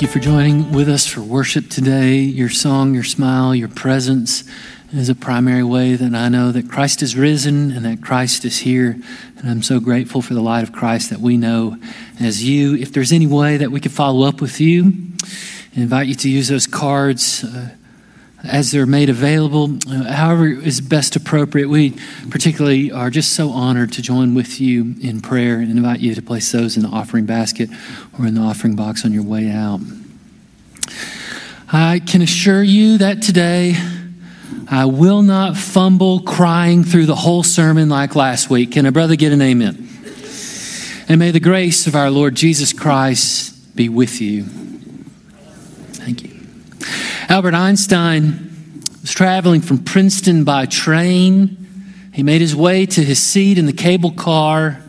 Thank you for joining with us for worship today. Your song, your smile, your presence is a primary way that I know that Christ is risen and that Christ is here. And I'm so grateful for the light of Christ that we know as you. If there's any way that we could follow up with you, I invite you to use those cards. Uh, as they're made available, uh, however is best appropriate. We particularly are just so honored to join with you in prayer and invite you to place those in the offering basket or in the offering box on your way out. I can assure you that today I will not fumble crying through the whole sermon like last week. Can a brother get an amen? And may the grace of our Lord Jesus Christ be with you. Thank you. Albert Einstein was traveling from Princeton by train. He made his way to his seat in the cable car.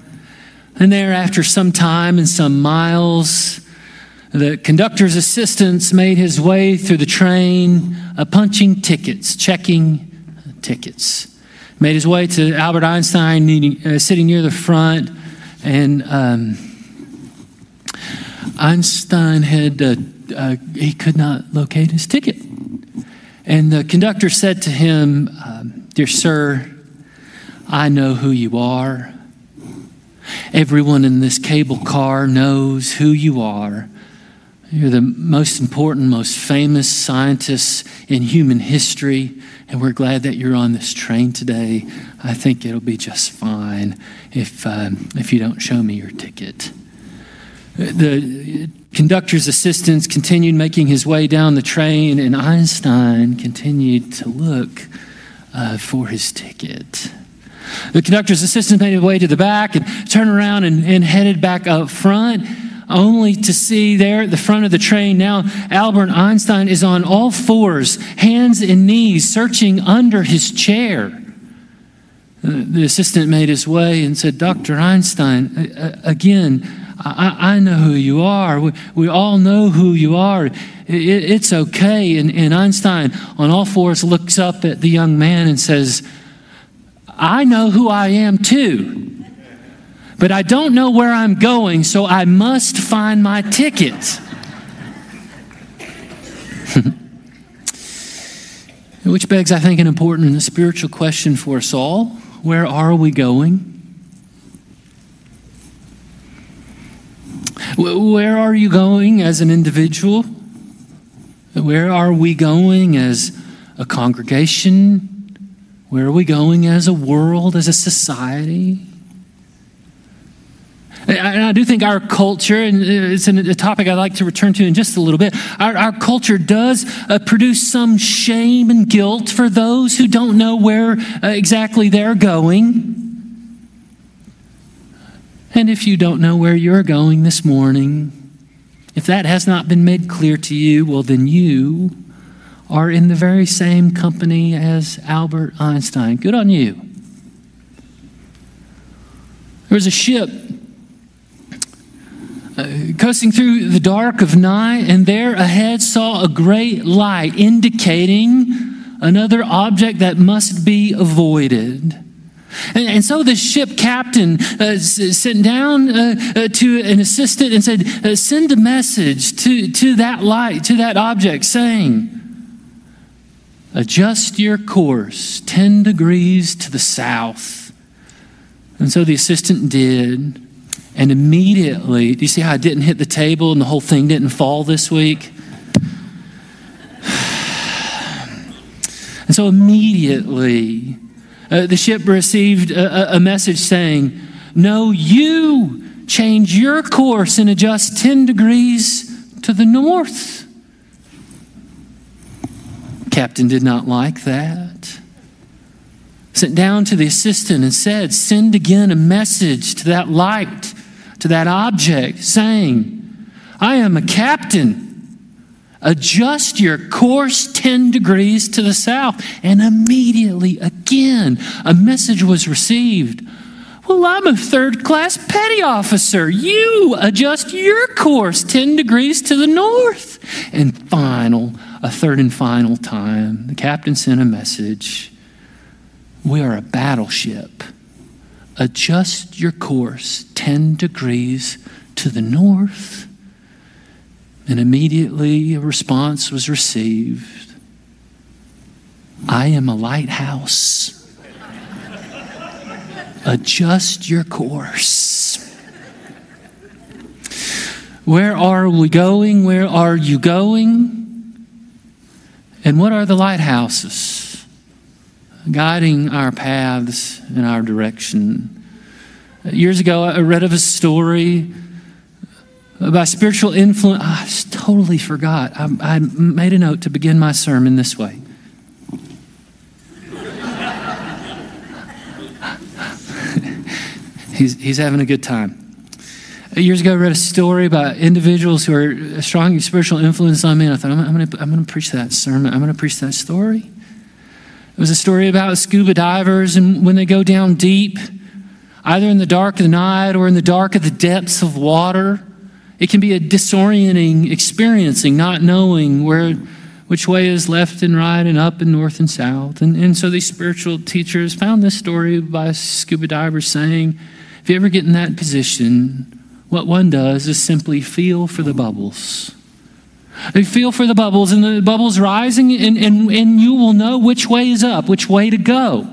And there, after some time and some miles, the conductor's assistants made his way through the train, uh, punching tickets, checking tickets. Made his way to Albert Einstein, needing, uh, sitting near the front, and um, Einstein had uh, uh, he could not locate his ticket. And the conductor said to him, um, Dear sir, I know who you are. Everyone in this cable car knows who you are. You're the most important, most famous scientist in human history, and we're glad that you're on this train today. I think it'll be just fine if, um, if you don't show me your ticket. The conductor's assistants continued making his way down the train, and Einstein continued to look uh, for his ticket. The conductor's assistant made his way to the back and turned around and, and headed back up front, only to see there at the front of the train now Albert Einstein is on all fours, hands and knees, searching under his chair. The assistant made his way and said, Dr. Einstein, again, I, I know who you are. We, we, all know who you are. It, it's okay. And, and Einstein, on all fours, looks up at the young man and says, I know who I am too. But I don't know where I'm going, so I must find my ticket. Which begs, I think, an important spiritual question for us all. Where are we going? Where are you going as an individual? Where are we going as a congregation? Where are we going as a world, as a society? And I do think our culture, and it's a topic I'd like to return to in just a little bit, our, our culture does uh, produce some shame and guilt for those who don't know where uh, exactly they're going. And if you don't know where you're going this morning, if that has not been made clear to you, well, then you are in the very same company as Albert Einstein. Good on you. There was a ship uh, coasting through the dark of night, and there ahead saw a great light indicating another object that must be avoided. And, and so the ship captain uh, sent down uh, uh, to an assistant and said, uh, Send a message to, to that light, to that object, saying, Adjust your course 10 degrees to the south. And so the assistant did. And immediately, do you see how I didn't hit the table and the whole thing didn't fall this week? And so immediately, uh, the ship received a, a message saying, No, you change your course and adjust 10 degrees to the north. Captain did not like that. Sent down to the assistant and said, Send again a message to that light, to that object, saying, I am a captain. Adjust your course 10 degrees to the south. And immediately, again, a message was received. Well, I'm a third class petty officer. You adjust your course 10 degrees to the north. And final, a third and final time, the captain sent a message We are a battleship. Adjust your course 10 degrees to the north And immediately a response was received I am a lighthouse. Adjust your course. Where are we going? Where are you going? And what are the lighthouses guiding our paths and our direction? Years ago, I read of a story about spiritual influence. Ah, I totally forgot. I, I made a note to begin my sermon this way. he's, he's having a good time. Years ago, I read a story about individuals who are a strong spiritual influence on me, and I thought, I'm, I'm going to preach that sermon. I'm going to preach that story. It was a story about scuba divers, and when they go down deep, either in the dark of the night or in the dark of the depths of water, it can be a disorienting experiencing, not knowing where which way is left and right and up and north and south. And, and so these spiritual teachers found this story by scuba divers saying, if you ever get in that position, what one does is simply feel for the bubbles. They feel for the bubbles, and the bubbles rising, and, and, and you will know which way is up, which way to go.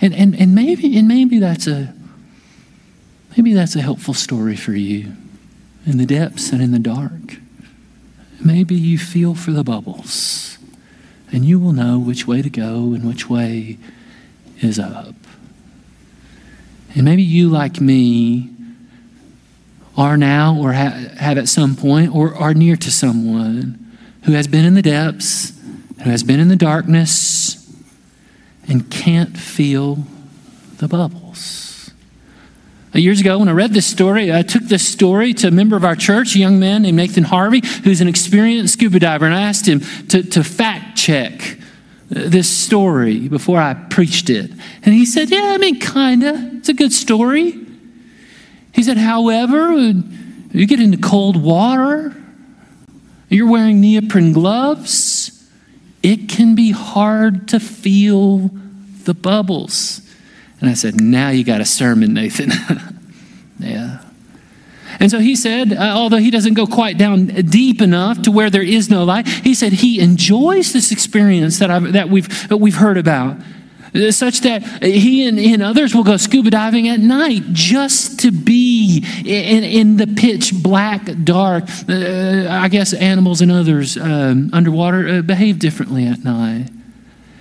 And, and, and, maybe, and maybe, that's a, maybe that's a helpful story for you in the depths and in the dark. Maybe you feel for the bubbles, and you will know which way to go and which way is up. And maybe you, like me, are now or ha- have at some point or are near to someone who has been in the depths, who has been in the darkness, and can't feel the bubbles. Years ago, when I read this story, I took this story to a member of our church, a young man named Nathan Harvey, who's an experienced scuba diver, and I asked him to, to fact check uh, this story before I preached it. And he said, Yeah, I mean, kind of. It's a good story. He said, However, you get into cold water, you're wearing neoprene gloves, it can be hard to feel the bubbles. And I said, Now you got a sermon, Nathan. yeah. And so he said, uh, although he doesn't go quite down deep enough to where there is no light, he said he enjoys this experience that, I've, that, we've, that we've heard about, uh, such that he and, and, others will go scuba diving at night just to be in, in the pitch black, dark. Uh, I guess animals and others um, underwater uh, behave differently at night.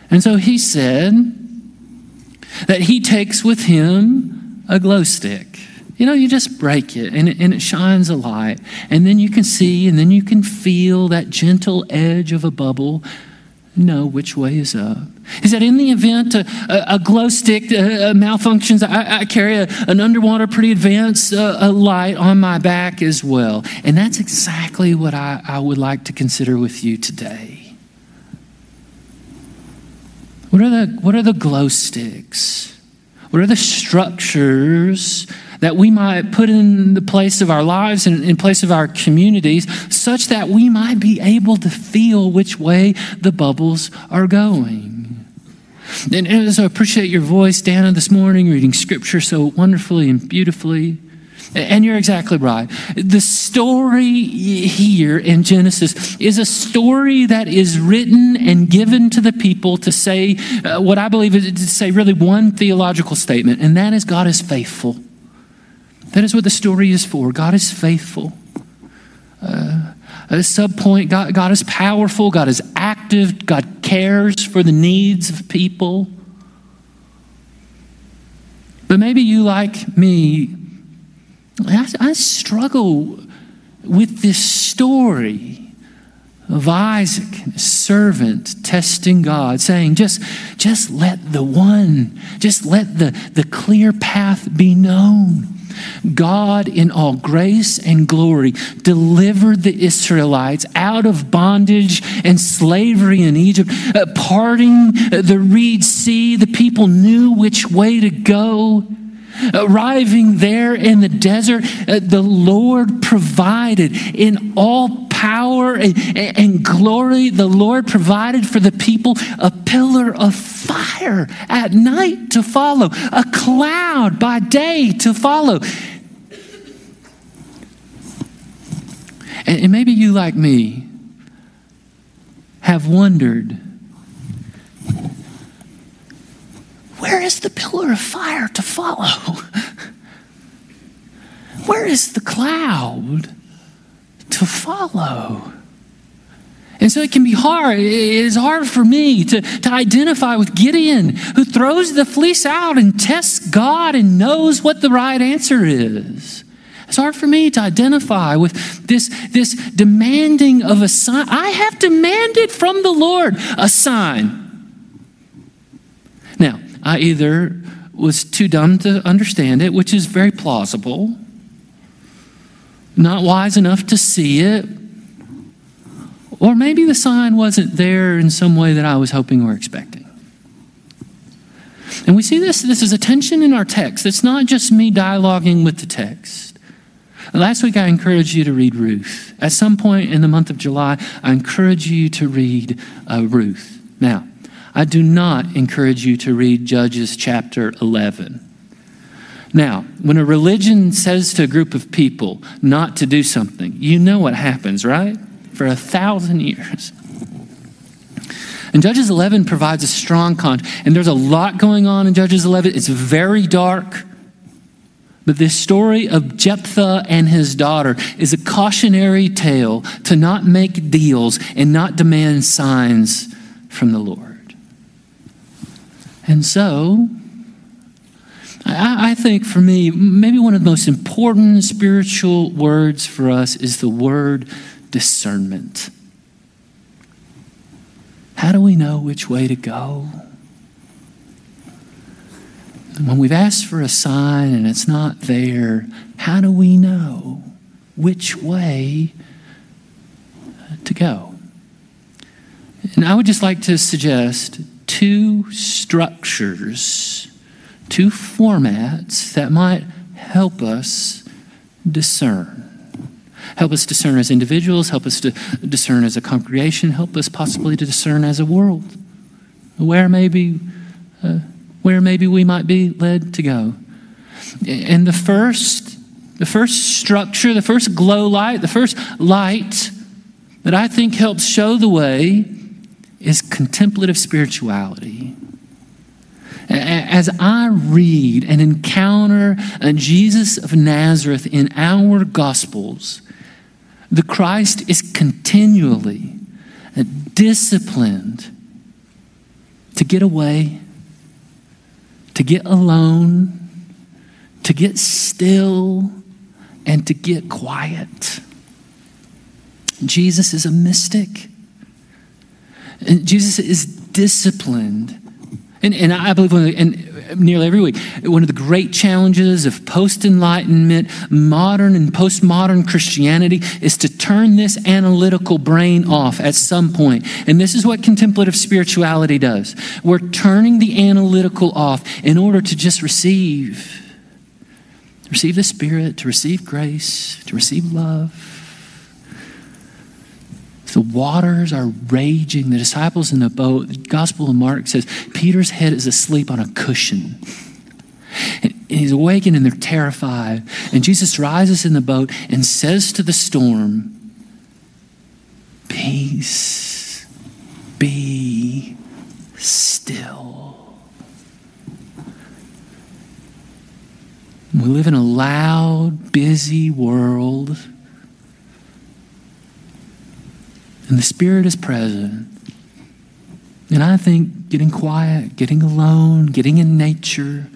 And so he said that he takes with him a glow stick. You know, you just break it and, it and it shines a light. And then you can see and then you can feel that gentle edge of a bubble know which way is up. Is that in the event a, a, a glow stick uh, uh, malfunctions, I, I carry a, an underwater pretty advanced uh, light on my back as well. And that's exactly what I, I would like to consider with you today. What are the, what are the glow sticks? What are the structures that we might put in the place of our lives and in place of our communities such that we might be able to feel which way the bubbles are going. And, and so I appreciate your voice, Dana, this morning, reading scripture so wonderfully and beautifully. And you're exactly right. The story here in Genesis is a story that is written and given to the people to say uh, what I believe is to say really one theological statement, and that is God is faithful. That is what the story is for. God is faithful. Uh, a sub point God, God is powerful, God is active, God cares for the needs of people. But maybe you, like me, I, I struggle with this story of Isaac, his servant, testing God, saying, just, just let the one, just let the, the clear path be known. God, in all grace and glory, delivered the Israelites out of bondage and slavery in Egypt, uh, parting the Reed Sea. The people knew which way to go. Arriving there in the desert, uh, the Lord provided in all power and, and, glory. The Lord provided for the people a pillar of fire at night to follow, a cloud by day to follow. And, and maybe you, like me, have wondered where is the pillar of fire to follow? Where is the cloud to follow? And so it can be hard. It is hard for me to, to identify with Gideon, who throws the fleece out and tests God and knows what the right answer is. It's hard for me to identify with this, this demanding of a sign. I have demanded from the Lord a sign. I either was too dumb to understand it, which is very plausible, not wise enough to see it, or maybe the sign wasn't there in some way that I was hoping or expecting. And we see this, this is a tension in our text. It's not just me dialoguing with the text. Last week, I encouraged you to read Ruth. At some point in the month of July, I encourage you to read uh, Ruth. Now, I do not encourage you to read Judges chapter 11. Now, when a religion says to a group of people not to do something, you know what happens, right? For a thousand years. And Judges 11 provides a strong context. And there's a lot going on in Judges 11. It's very dark. But this story of Jephthah and his daughter is a cautionary tale to not make deals and not demand signs from the Lord. And so, I, I, think for me, maybe one of the most important spiritual words for us is the word discernment. How do we know which way to go? When we've asked for a sign and it's not there, how do we know which way to go? And I would just like to suggest two structures, two formats that might help us discern. Help us discern as individuals, help us to discern as a congregation, help us possibly to discern as a world. Where maybe, uh, where maybe we might be led to go. And the first, the first structure, the first glow light, the first light that I think helps show the way is contemplative spirituality. As I read and encounter Jesus of Nazareth in our Gospels, the Christ is continually uh, disciplined to get away, to get alone, to get still, and to get quiet. Jesus is a mystic. And Jesus is disciplined. And, and I believe, one the, and nearly every week, one of the great challenges of post Enlightenment, modern and postmodern Christianity is to turn this analytical brain off at some point. And this is what contemplative spirituality does. We're turning the analytical off in order to just receive. Receive the Spirit, to receive grace, to receive love. The waters are raging. The disciples in the boat, the Gospel of Mark says Peter's head is asleep on a cushion. And he's awakened and they're terrified. And Jesus rises in the boat and says to the storm, Peace, be still. We live in a loud, busy world and the Spirit is present. And I think getting quiet, getting alone, getting in nature,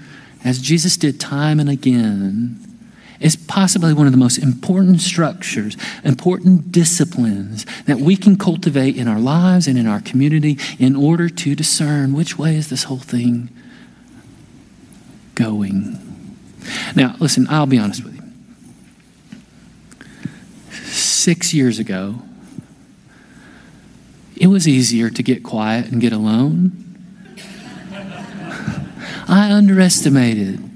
as Jesus did time and again, is possibly one of the most important structures, important disciplines that we can cultivate in our lives and in our community in order to discern which way is this whole thing going. Now, listen, I'll be honest with you. Six years ago, it was easier to get quiet and get alone. I underestimated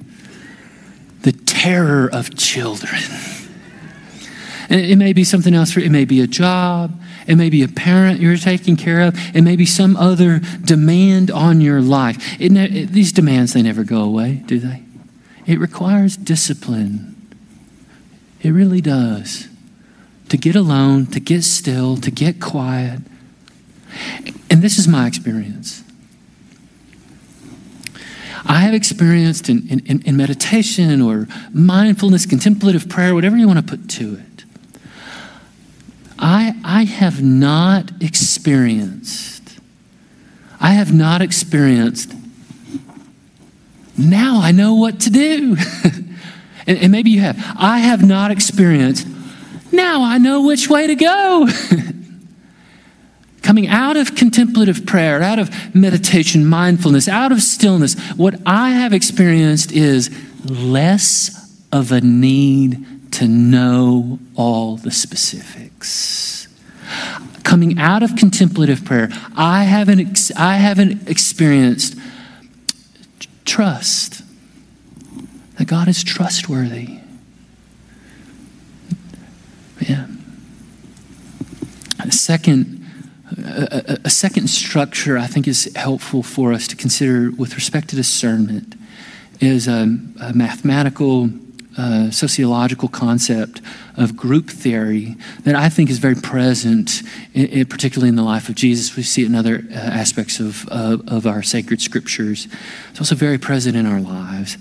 the terror of children. And it may be something else it may be a job, it may be a parent you're taking care of, it may be some other demand on your life. It it, these demands, they never go away, do they? It requires discipline. It really does. to get alone, to get still, to get quiet. This is my experience. I have experienced in, in, in, meditation or mindfulness, contemplative prayer, whatever you want to put to it. I, I have not experienced, I have not experienced, now I know what to do. and, and maybe you have. I have not experienced, now I know which way to go. Coming out of contemplative prayer, out of meditation, mindfulness, out of stillness, what I have experienced is less of a need to know all the specifics. Coming out of contemplative prayer, I haven't, ex- I haven't experienced trust that God is trustworthy. Yeah. Second, a, a, second structure I think is helpful for us to consider with respect to discernment is a, a mathematical, uh, sociological concept of group theory that I think is very present, in, in, particularly in the life of Jesus. We see it in other uh, aspects of, uh, of our sacred scriptures. It's also very present in our lives.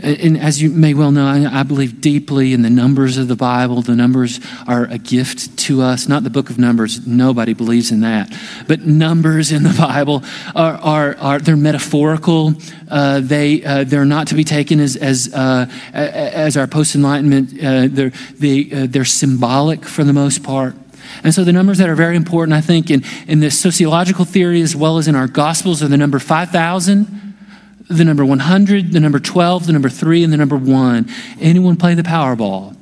And as you may well know, I believe deeply in the numbers of the Bible. The numbers are a gift to us, not the book of Numbers. Nobody believes in that. But numbers in the Bible are, are, are they're metaphorical. Uh, they, uh, they're not to be taken as, as, uh, as our post Enlightenment. Uh, they're, they, uh, they're symbolic for the most part. And so the numbers that are very important, I think, in, in this sociological theory as well as in our Gospels are the number 5,000 the number 100, the number 12, the number 3, and the number 1. Anyone play the Powerball?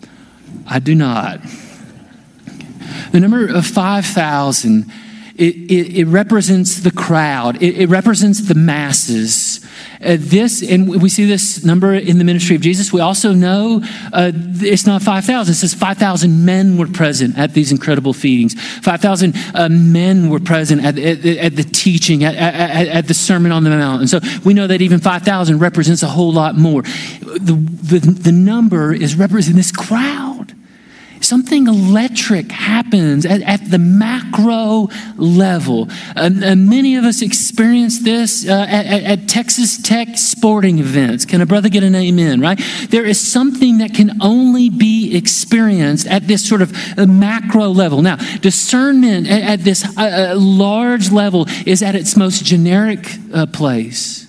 I do not. The number of 5,000, it, it, it, represents the crowd, it, it represents the masses. Uh, this, and we see this number in the ministry of Jesus. We also know uh, it's not 5,000. It says 5,000 men were present at these incredible feedings. 5,000 uh, men were present at, at, at the teaching, at, at, the Sermon on the Mount. And so we know that even 5,000 represents a whole lot more. The, the, the number is representing this crowd something electric happens at, at the macro level. and many of us experience this uh, at, at, Texas Tech sporting events. Can a brother get an amen, right? There is something that can only be experienced at this sort of uh, macro level. Now, discernment at, at this uh, uh, large level is at its most generic uh, place.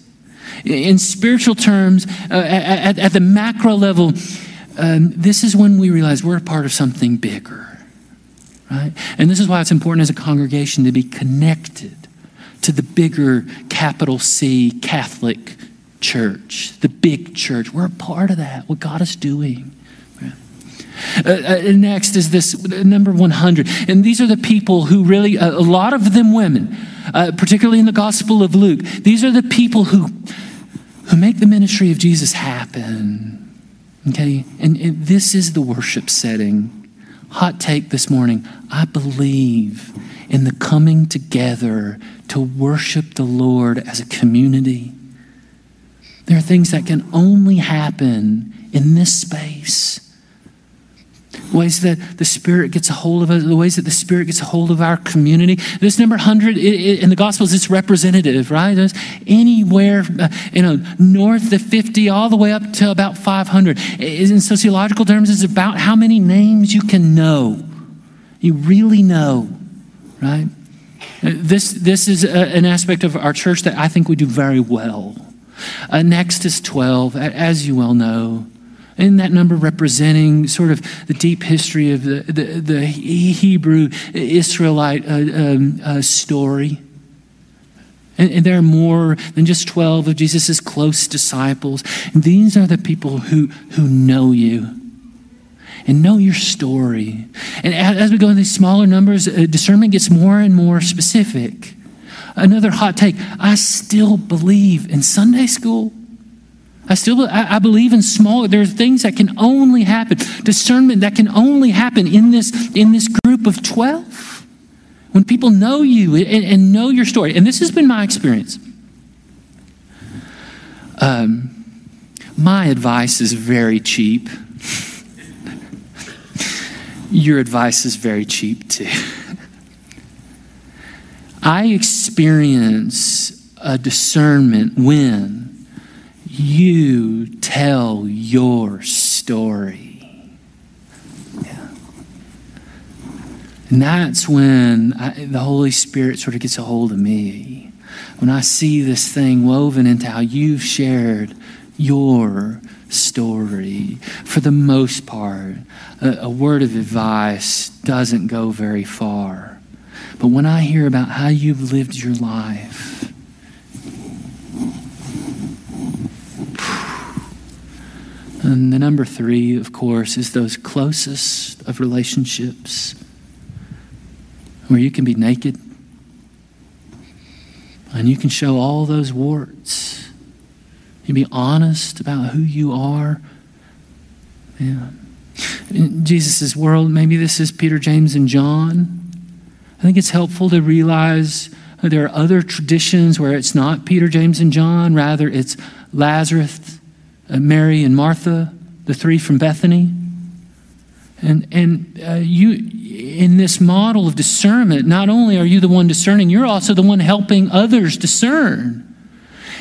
In spiritual terms, uh, at, at the macro level, um, this is when we realize we're a part of something bigger, right? And this is why it's important as a congregation to be connected to the bigger capital C Catholic church, the big church. We're a part of that, what God is doing. Uh, uh, next is this number 100. And these are the people who really, uh, a lot of them women, uh, particularly in the Gospel of Luke, these are the people who, who make the ministry of Jesus happen Okay? And, this is the worship setting. Hot take this morning. I believe in the coming together to worship the Lord as a community. There are things that can only happen in this space ways that the Spirit gets a hold of us, the ways that the Spirit gets a hold of our community. This number 100 in the Gospels, it's representative, right? It's anywhere, uh, you know, north of 50 all the way up to about 500. In sociological terms, it's about how many names you can know. You really know, right? This, this is a, an aspect of our church that I think we do very well. Uh, next is 12, as you well know. Isn't that number representing sort of the deep history of the, the, the Hebrew Israelite uh, um, uh, story? And, and, there are more than just 12 of Jesus' close disciples. And these are the people who, who know you and know your story. And as we go in these smaller numbers, uh, discernment gets more and more specific. Another hot take I still believe in Sunday school I still I, believe in small. There are things that can only happen. Discernment that can only happen in this in this group of twelve. When people know you and, and know your story, and this has been my experience. Um, my advice is very cheap. your advice is very cheap too. I experience a discernment when you tell your story. And that's when I, the Holy Spirit sort of gets a hold of me. When I see this thing woven into how you've shared your story. For the most part, a, a, word of advice doesn't go very far. But when I hear about how you've lived your life, and the number three, of course, is those closest of relationships where you can be naked and you can show all those warts you be honest about who you are. Yeah. In Jesus' world, maybe this is Peter, James, and John. I think it's helpful to realize there are other traditions where it's not Peter, James, and John. Rather, it's Lazarus, uh, Mary, and Martha, the three from Bethany. And, and uh, you, in this model of discernment, not only are you the one discerning, you're also the one helping others discern.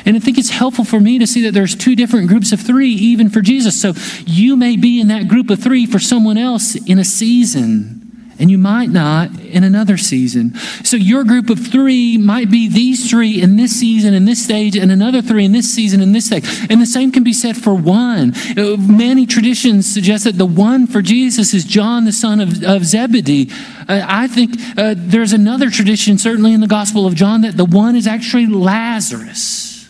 And I think it's helpful for me to see that there's two different groups of three, even for Jesus. So you may be in that group of three for someone else in a season, and you might not in another season. So your group of three might be these three in this season, in this stage, and another three in this season, in this stage. And the same can be said for one. Uh, many traditions suggest that the one for Jesus is John, the son of, of Zebedee. Uh, I think uh, there's another tradition, certainly in the Gospel of John, that the one is actually Lazarus.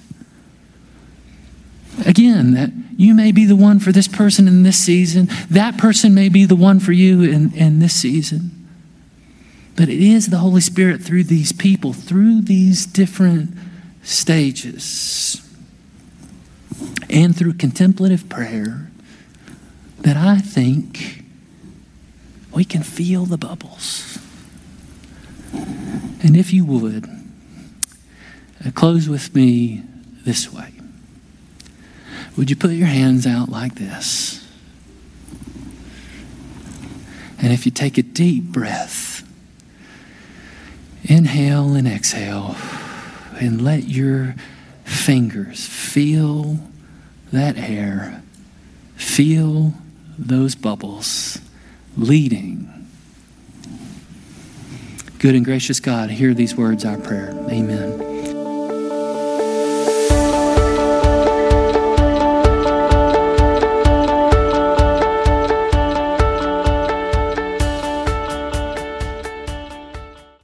Again, that you may be the one for this person in this season. That person may be the one for you in, in this season. But it is the Holy Spirit through these people, through these different stages, and through contemplative prayer that I think we can feel the bubbles. And if you would, uh, close with me this way. Would you put your hands out like this? And if you take a deep breath, inhale and exhale, and let your fingers feel that air, feel those bubbles leading. Good and gracious God, hear these words, our prayer. Amen.